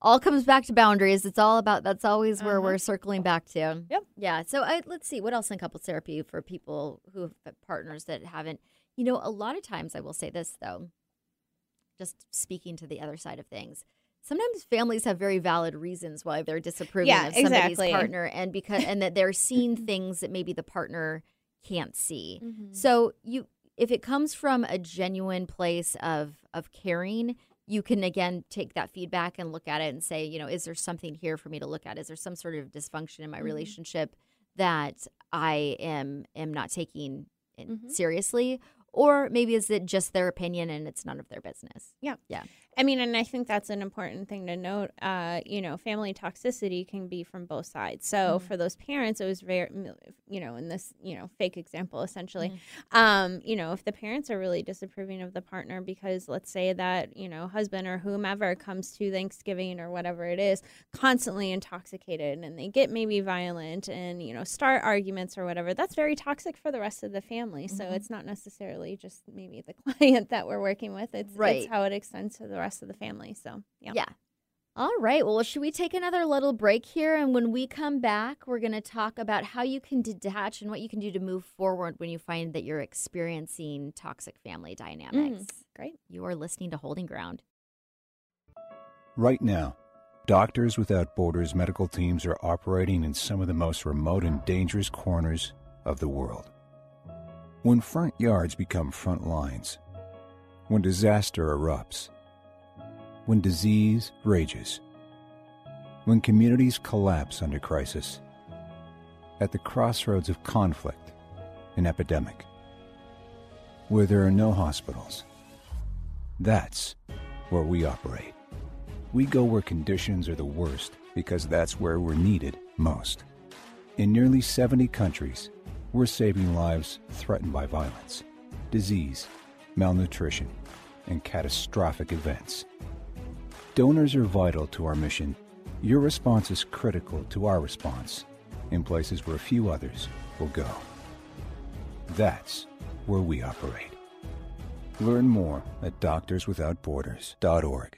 all comes back to boundaries it's all about that's always where Uh-huh. we're circling back to Yep. yeah so I, let's see what else in couples therapy for people who have partners that haven't you know a lot of times i will say this though just speaking to the other side of things sometimes families have very valid reasons why they're disapproving Yeah, of somebody's exactly. partner and because and that they're seeing things that maybe the partner can't see Mhm. so you if it comes from a genuine place of of caring you can again take that feedback and look at it and say you know is there something here for me to look at is there some sort of dysfunction in my Mhm. relationship that i am am not taking in Mhm. seriously or maybe is it just their opinion and it's none of their business Yeah. yeah I mean, and I think that's an important thing to note. Uh, you know, family toxicity can be from both sides. So for those parents, it was very, you know, in this, you know, fake example, essentially, um, you know, if the parents are really disapproving of the partner because let's say that, you know, husband or whomever comes to Thanksgiving or whatever it is, constantly intoxicated and they get maybe violent and, you know, start arguments or whatever, that's very toxic for the rest of the family. So it's not necessarily just maybe the client that we're working with. It's, Right. it's how it extends to the rest of the family. So, yeah. Yeah. All right. Well, should we take another little break here? And when we come back, we're going to talk about how you can detach and what you can do to move forward when you find that you're experiencing toxic family mm, dynamics. Great. You are listening to Holding Ground. Right now, Doctors Without Borders medical teams are operating in some of the most remote and dangerous corners of the world. When front yards become front lines, when disaster erupts, when disease rages, when communities collapse under crisis, at the crossroads of conflict and epidemic, where there are no hospitals, that's where we operate. We go where conditions are the worst because that's where we're needed most. In nearly 70 countries, we're saving lives threatened by violence. disease, malnutrition, and catastrophic events. Donors are vital to our mission. Your response is critical to our response in places where few others will go. That's where we operate. Learn more at doctorswithoutborders.org.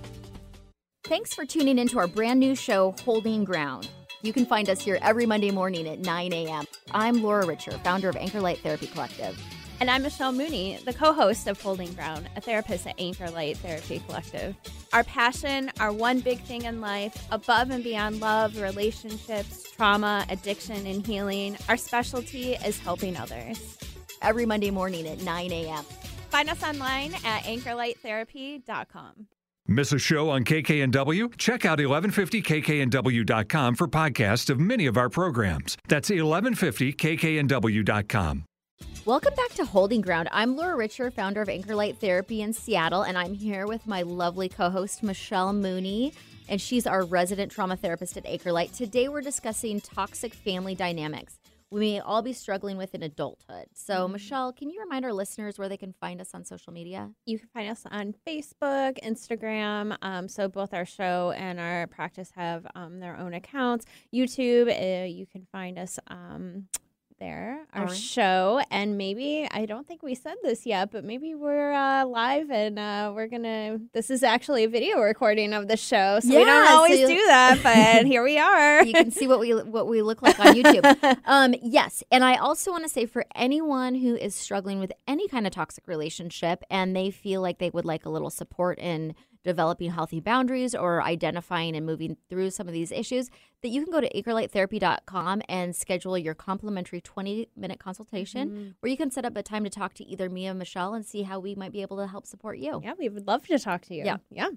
Thanks for tuning into our brand new show, Holding Ground. You can find us here every Monday morning at 9 a.m. I'm Laura Richer, founder of Anchor Light Therapy Collective. And I'm Michelle Mooney, the co host of Holding Ground, a therapist at Anchor Light Therapy Collective. Our passion, our one big thing in life, above and beyond love, relationships, trauma, addiction, and healing, our specialty is helping others. Every Monday morning at 9 a.m. Find us online at anchorlighttherapy.com. Miss a show on KKNW? Check out 1150kknw.com for podcasts of many of our programs. That's 1150kknw.com. Welcome back to Holding Ground. I'm Laura Richer, founder of Anchor Light Therapy in Seattle, and I'm here with my lovely co host, Michelle Mooney, and she's our resident trauma therapist at Anchor Light. Today, we're discussing toxic family dynamics we may all be struggling with in adulthood. So, mm-hmm. Michelle, can you remind our listeners where they can find us on social media? You can find us on Facebook, Instagram. Um, so, both our show and our practice have um, their own accounts. YouTube, uh, you can find us um, there, our right. show. And maybe, I don't think we said this yet, but maybe we're uh, live and uh, we're to, this is actually a video recording of the show. So yeah, we don't always so do that, but here we are. You can see what we, what we look like on YouTube. um, yes. And I also want to say for anyone who is struggling with any kind of toxic relationship and they feel like they would like a little support in, developing healthy boundaries or identifying and moving through some of these issues, that you can go to anchorlighttherapy.com and schedule your complimentary 20 minute consultation mm-hmm. where you can set up a time to talk to either me or Michelle and see how we might be able to help support you. Yeah, we would love to talk to you. Yeah. Yeah.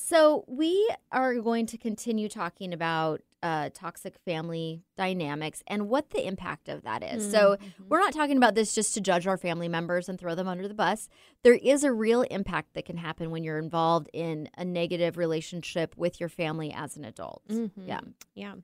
So, we are going to continue talking about uh, toxic family dynamics and what the impact of that is. Mm-hmm. So, we're not talking about this just to judge our family members and throw them under the bus. There is a real impact that can happen when you're involved in a negative relationship with your family as an adult. Mm-hmm. Yeah. Yeah.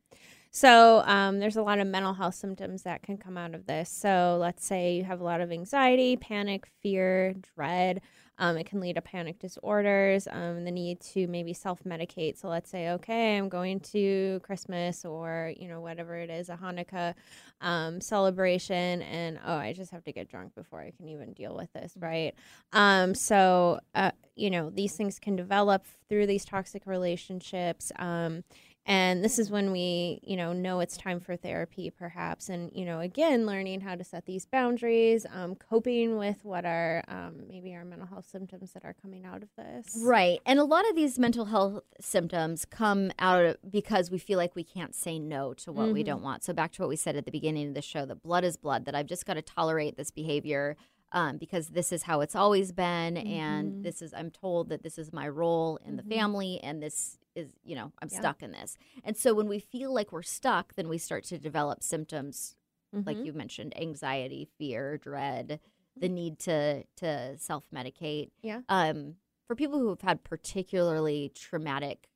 So, um, there's a lot of mental health symptoms that can come out of this. So, let's say you have a lot of anxiety, panic, fear, dread. Um, it can lead to panic disorders, um, the need to maybe self medicate. So let's say, okay, I'm going to Christmas or, you know, whatever it is, a Hanukkah um, celebration, and oh, I just have to get drunk before I can even deal with this, mm-hmm. right? Um, so, uh, you know, these things can develop through these toxic relationships. Um, and this is when we you know know it's time for therapy perhaps and you know again learning how to set these boundaries um, coping with what are um, maybe our mental health symptoms that are coming out of this right and a lot of these mental health symptoms come out because we feel like we can't say no to what mm-hmm. we don't want so back to what we said at the beginning of the show that blood is blood that i've just got to tolerate this behavior um, because this is how it's always been mm-hmm. and this is i'm told that this is my role in mm-hmm. the family and this is you know i'm yeah. stuck in this and so when we feel like we're stuck then we start to develop symptoms mm-hmm. like you mentioned anxiety fear dread the mm-hmm. need to to self medicate yeah um for people who have had particularly traumatic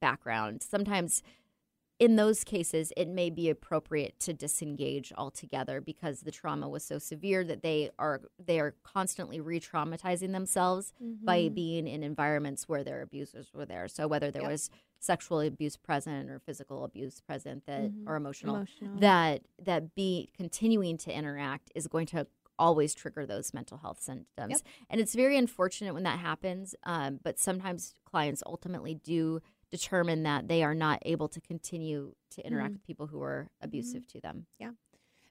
backgrounds sometimes in those cases, it may be appropriate to disengage altogether because the trauma was so severe that they are they are constantly re-traumatizing themselves mm-hmm. by being in environments where their abusers were there. So whether there yep. was sexual abuse present or physical abuse present that mm-hmm. or emotional, emotional, that that be continuing to interact is going to always trigger those mental health symptoms. Yep. And it's very unfortunate when that happens. Um, but sometimes clients ultimately do determine that they are not able to continue to interact mm with people who are abusive mm to them. Yeah.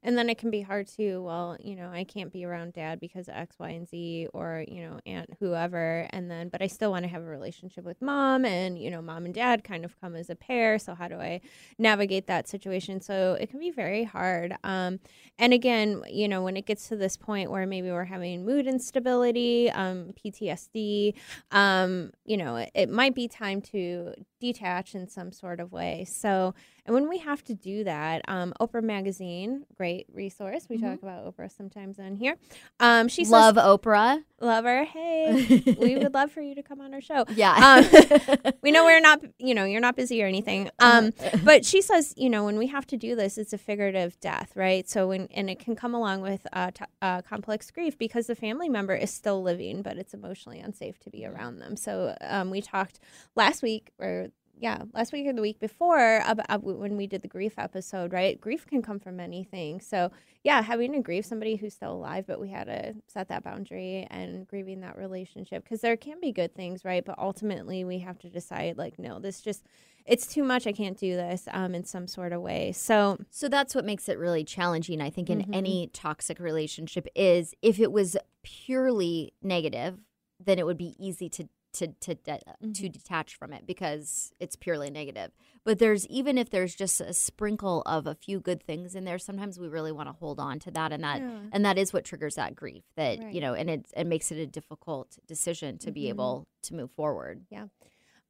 And then it can be hard too. Well, you know, I can't be around dad because of X, Y, and Z, or you know, aunt whoever, and then but I still want to have a relationship with mom, and you know, mom and dad kind of come as a pair. So how do I navigate that situation? So it can be very hard. Um, and again, you know, when it gets to this point where maybe we're having mood instability, um, PTSD, um, you know, it, it might be time to detach in some sort of way. So, and when we have to do that, um, Oprah Magazine, great resource. We Mhm. talk about Oprah sometimes on here. Um, she Love says, Oprah. love her. Hey, we would love for you to come on our show. Yeah. Um, we know we're not, you know, you're not busy or anything. Um, but she says, you know, when we have to do this, it's a figurative death, right? So when and it can come along with uh, t- uh, complex grief because the family member is still living, but it's emotionally unsafe to be around them. So um, we talked last week or. Yeah, last week or the week before, about, when we did the grief episode, right? Grief can come from many things. So, yeah, having to grieve somebody who's still alive, but we had to set that boundary and grieving that relationship because there can be good things, right? But ultimately, we have to decide, like, no, this just it's too much. I can't do this um, in some sort of way. So, So that's what makes it really challenging, I think, in Mhm. any toxic relationship is if it was purely negative, then it would be easy to to to de- to detach from it because it's purely negative. But there's even if there's just a sprinkle of a few good things in there, sometimes we really want to hold on to that and that Yeah. and that is what triggers that grief that Right. you know and it it makes it a difficult decision to be Mhm. able to move forward.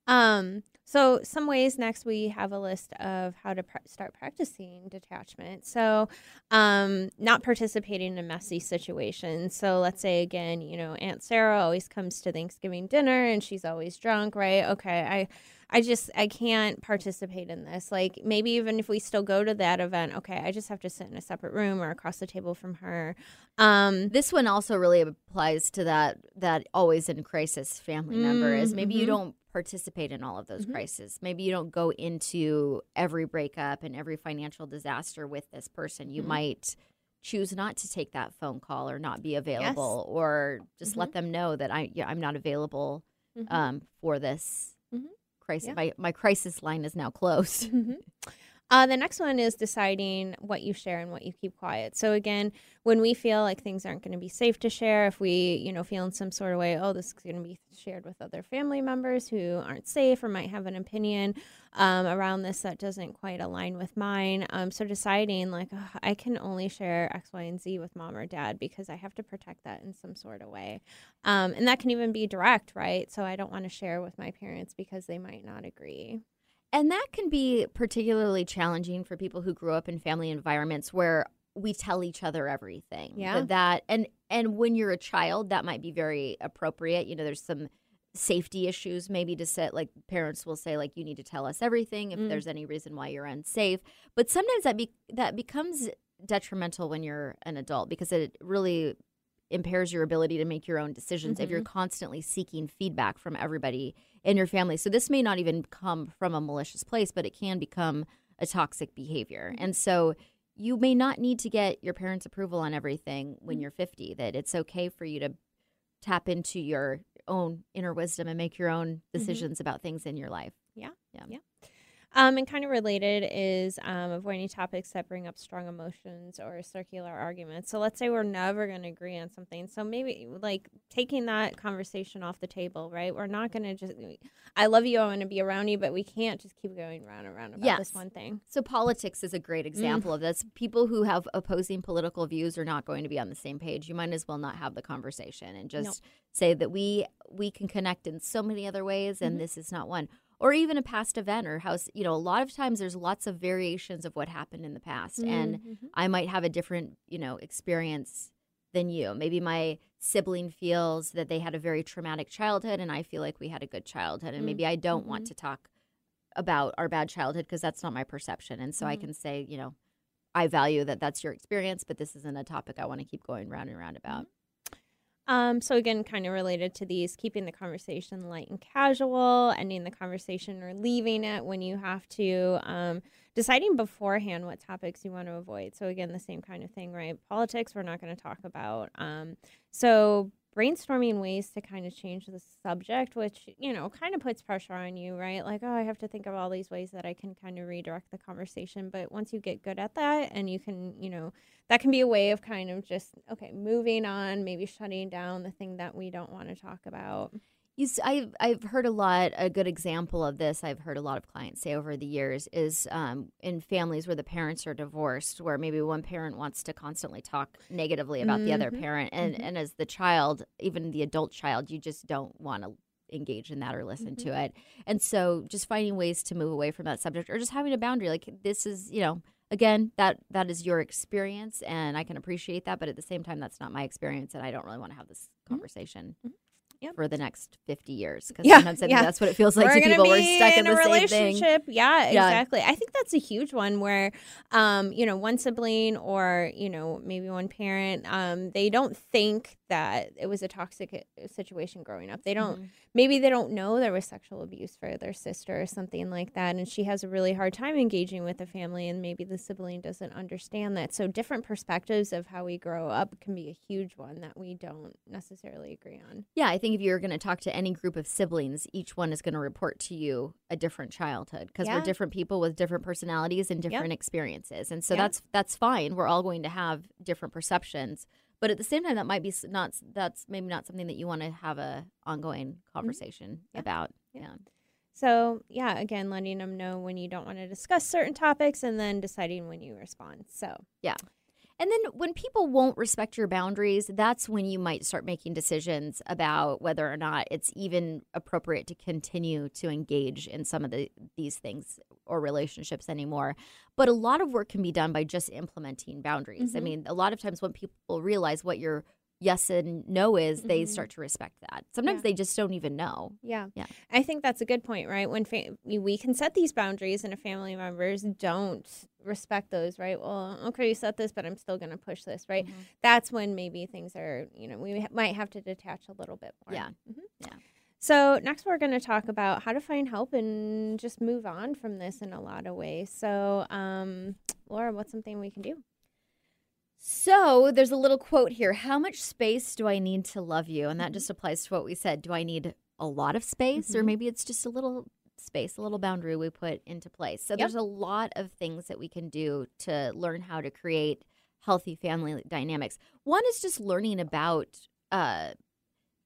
Um, so some ways next we have a list of how to pr- start practicing detachment. So, um, not participating in a messy situations. So let's say again, you know, Aunt Sarah always comes to Thanksgiving dinner and she's always drunk, right? Okay, I I just I can't participate in this. Like maybe even if we still go to that event, okay, I just have to sit in a separate room or across the table from her. Um, This one also really applies to that that always in crisis family member is maybe you Mhm. don't participate in all of those Mhm. crises. Maybe you don't go into every breakup and every financial disaster with this person. You Mhm. might choose not to take that phone call or not be available or just let them know that I yeah, I'm not available Mhm. um, for this Mhm. Crisis. Yeah. My my crisis line is now closed. Mhm. Uh, the next one is deciding what you share and what you keep quiet. So again, when we feel like things aren't going to be safe to share, if we, you know, feel in some sort of way, oh, this is going to be shared with other family members who aren't safe or might have an opinion um, around this that doesn't quite align with mine. Um, so deciding like "Ugh, I can only share X, Y, and Z with mom or dad because I have to protect that in some sort of way, um, and that can even be direct, right? So I don't want to share with my parents because they might not agree. And that can be particularly challenging for people who grew up in family environments where we tell each other everything. Yeah. That, and and when you're a child, that might be very appropriate. You know, there's some safety issues maybe to set like parents will say like you need to tell us everything if Mm. there's any reason why you're unsafe. But sometimes that be that becomes detrimental when you're an adult because it really impairs your ability to make your own decisions if you're constantly seeking feedback from everybody in your family. So this may not even come from a malicious place, but it can become a toxic behavior. Mm-hmm. And so you may not need to get your parents' approval on everything when mm-hmm. you're 50, that it's okay for you to tap into your own inner wisdom and make your own mm-hmm. decisions about things in your life. Yeah. Yeah. Yeah. Um, and kind of related is um, avoiding topics that bring up strong emotions or circular arguments. So let's say we're never going to agree on something. So maybe like taking that conversation off the table, right? We're not going to just, I love you, I want to be around you, but we can't just keep going round and round about Yes. this one thing. So politics is a great example of this. People who have opposing political views are not going to be on the same page. You might as well not have the conversation and just say that we we can connect in so many other ways and this is not one. Or even a past event or how you know, a lot of times there's lots of variations of what happened in the past and Mm-hmm. I might have a different, you know, experience than you. Maybe my sibling feels that they had a very traumatic childhood and I feel like we had a good childhood and maybe I don't want to talk about our bad childhood because that's not my perception. And so I can say, you know, I value that that's your experience, but this isn't a topic I want to keep going round and round about. Um, so again, kind of related to these, keeping the conversation light and casual, ending the conversation or leaving it when you have to, um, deciding beforehand what topics you want to avoid. So again, the same kind of thing, right? Politics, we're not going to talk about. Um, so brainstorming ways to kind of change the subject, which, you know, kind of puts pressure on you, right? Like, oh, I have to think of all these ways that I can kind of redirect the conversation. But once you get good at that and you can, you know, that can be a way of kind of just, okay, moving on, maybe shutting down the thing that we don't want to talk about. You, I've I've heard a lot. A good example of this, I've heard a lot of clients say over the years, is um, in families where the parents are divorced, where maybe one parent wants to constantly talk negatively about the other Mhm. parent, and and as the child, even the adult child, you just don't want to engage in that or listen to it. And so, just finding ways to move away from that subject, or just having a boundary, like this is, you know. Again, that that is your experience, and I can appreciate that. But at the same time, that's not my experience, and I don't really want to have this conversation Yep. for the next 50 years because Yeah, sometimes I think yeah. that's what it feels like we're to people. be We're stuck in, a the same thing. relationship. Yeah, Yeah. exactly. I think that's a huge one where, um, you know, one sibling or you know maybe one parent, um, they don't think that it was a toxic uh, situation growing up. They don't. Mhm. Maybe they don't know there was sexual abuse for their sister or something like that, and she has a really hard time engaging with the family, and maybe the sibling doesn't understand that. So different perspectives of how we grow up can be a huge one that we don't necessarily agree on. Yeah, I think if you're going to talk to any group of siblings, each one is going to report to you a different childhood because Yeah. we're different people with different personalities and Yep. different experiences, and so Yep. that's that's fine. We're all going to have different perceptions, but at the same time, that might be not that's maybe not something that you want to have a ongoing conversation Mm-hmm. Yeah. about. Yeah. Yeah. So, yeah, again, letting them know when you don't want to discuss certain topics and then deciding when you respond. So, And then when people won't respect your boundaries, that's when you might start making decisions about whether or not it's even appropriate to continue to engage in some of the these things or relationships anymore. But a lot of work can be done by just implementing boundaries. I Mhm. mean, a lot of times when people realize what your yes and no is, they Mhm. start to respect that. Sometimes Yeah. they just don't even know. yeah. Yeah. I think that's a good point, right? When fa- we can set these boundaries and if family members don't respect those, right? Well, okay, you set this, but I'm still going to push this, right? Mm-hmm. That's when maybe things are, you know, we ha- might have to detach a little bit more. Yeah. Mhm. Yeah. So, next we're going to talk about how to find help and just move on from this in a lot of ways. So, um, Laura, what's something we can do? So there's a little quote here. How much space do I need to love you? And that just applies to what we said. Do I need a lot of space or Mhm. maybe it's just a little space, a little boundary we put into place? So Yep. there's a lot of things that we can do to learn how to create healthy family dynamics. One is just learning about uh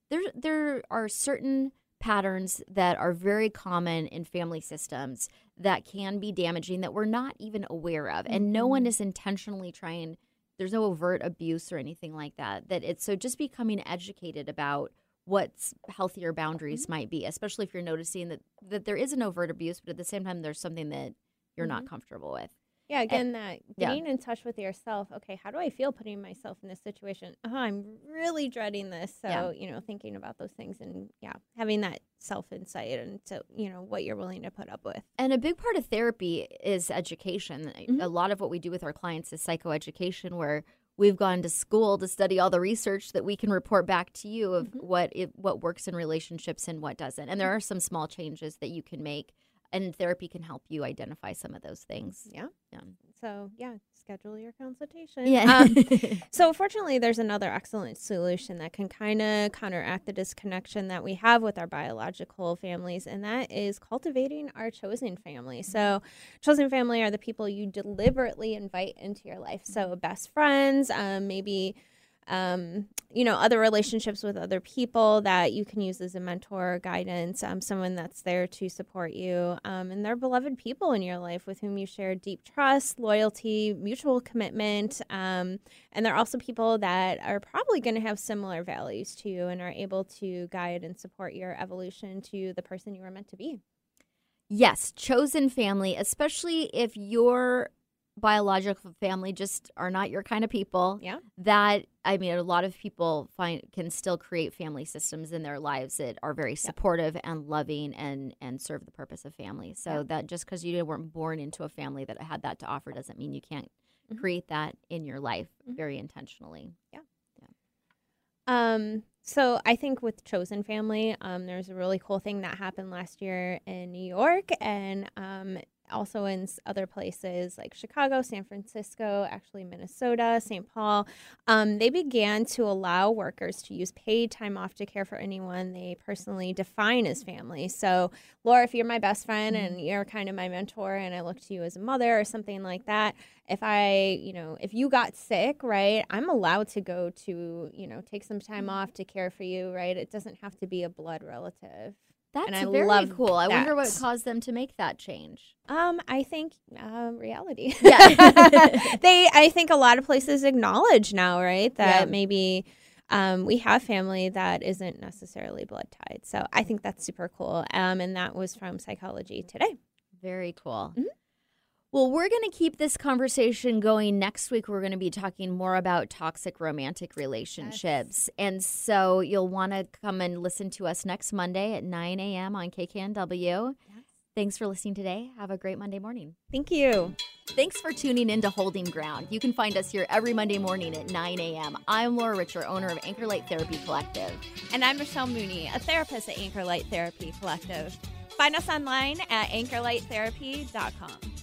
there there are certain patterns that are very common in family systems that can be damaging that we're not even aware of and no one is intentionally trying there's no overt abuse or anything like that that it's so just becoming educated about what's healthier boundaries mm-hmm. might be especially if you're noticing that that there is an overt abuse but at the same time there's something that you're not mm-hmm. comfortable with Yeah, again, that yeah. getting in touch with yourself. Okay, how do I feel putting myself in this situation? Oh, I'm really dreading this. So, Yeah. you know, thinking about those things and yeah, having that self insight and so, you know, what you're willing to put up with. And a big part of therapy is education. Mm-hmm. A lot of what we do with our clients is psychoeducation, where we've gone to school to study all the research that we can report back to you of Mm-hmm. what it, what works in relationships and what doesn't. And there are some small changes that you can make, and therapy can help you identify some of those things. Yeah. Yeah. So, yeah, schedule your consultation. Yeah. Um, so, fortunately, there's another excellent solution that can kind of counteract the disconnection that we have with our biological families, and that is cultivating our chosen family. So, chosen family are the people you deliberately invite into your life. So, best friends, um, maybe. Um, you know, other relationships with other people that you can use as a mentor, guidance, um, someone that's there to support you, um, and they're beloved people in your life with whom you share deep trust, loyalty, mutual commitment, um, and they're also people that are probably going to have similar values to you and are able to guide and support your evolution to the person you were meant to be. Yes, chosen family, especially if your biological family just are not your kind of people. Yeah. That I mean, a lot of people find can still create family systems in their lives that are very supportive and loving and and serve the purpose of family. So Yeah. that just because you weren't born into a family that had that to offer doesn't mean you can't Mhm. create that in your life Mhm. very intentionally. Yeah. Yeah. Um, so I think with chosen family, um, there's a really cool thing that happened last year in New York, and um, also in other places like Chicago, San Francisco, actually Minnesota, St. Paul, um, they began to allow workers to use paid time off to care for anyone they personally define as family. So, Laura, if you're my best friend and mm-hmm. you're kind of my mentor, and I look to you as a mother or something like that, if I, you know, if you got sick, right, I'm allowed to go to, you know, take some time mm-hmm. off to care for you, right? It doesn't have to be a blood relative. That's and I very love cool. I wonder what caused them to make that change. Um, I think uh, reality. Yeah, they. I think a lot of places acknowledge now, right, that yeah. maybe um, we have family that isn't necessarily blood tied. So I think that's super cool. Um, and that was from Psychology Today. Very cool. Mm-hmm. Well, we're going to keep this conversation going. Next week, we're going to be talking more about toxic romantic relationships. Yes. And so you'll want to come and listen to us next Monday at 9 a.m. on KKNW. Yes. Thanks for listening today. Have a great Monday morning. Thank you. Thanks for tuning in to Holding Ground. You can find us here every Monday morning at 9 a.m. I'm Laura Richer, owner of Anchor Light Therapy Collective. And I'm Michelle Mooney, a therapist at Anchor Light Therapy Collective. Find us online at anchorlighttherapy.com.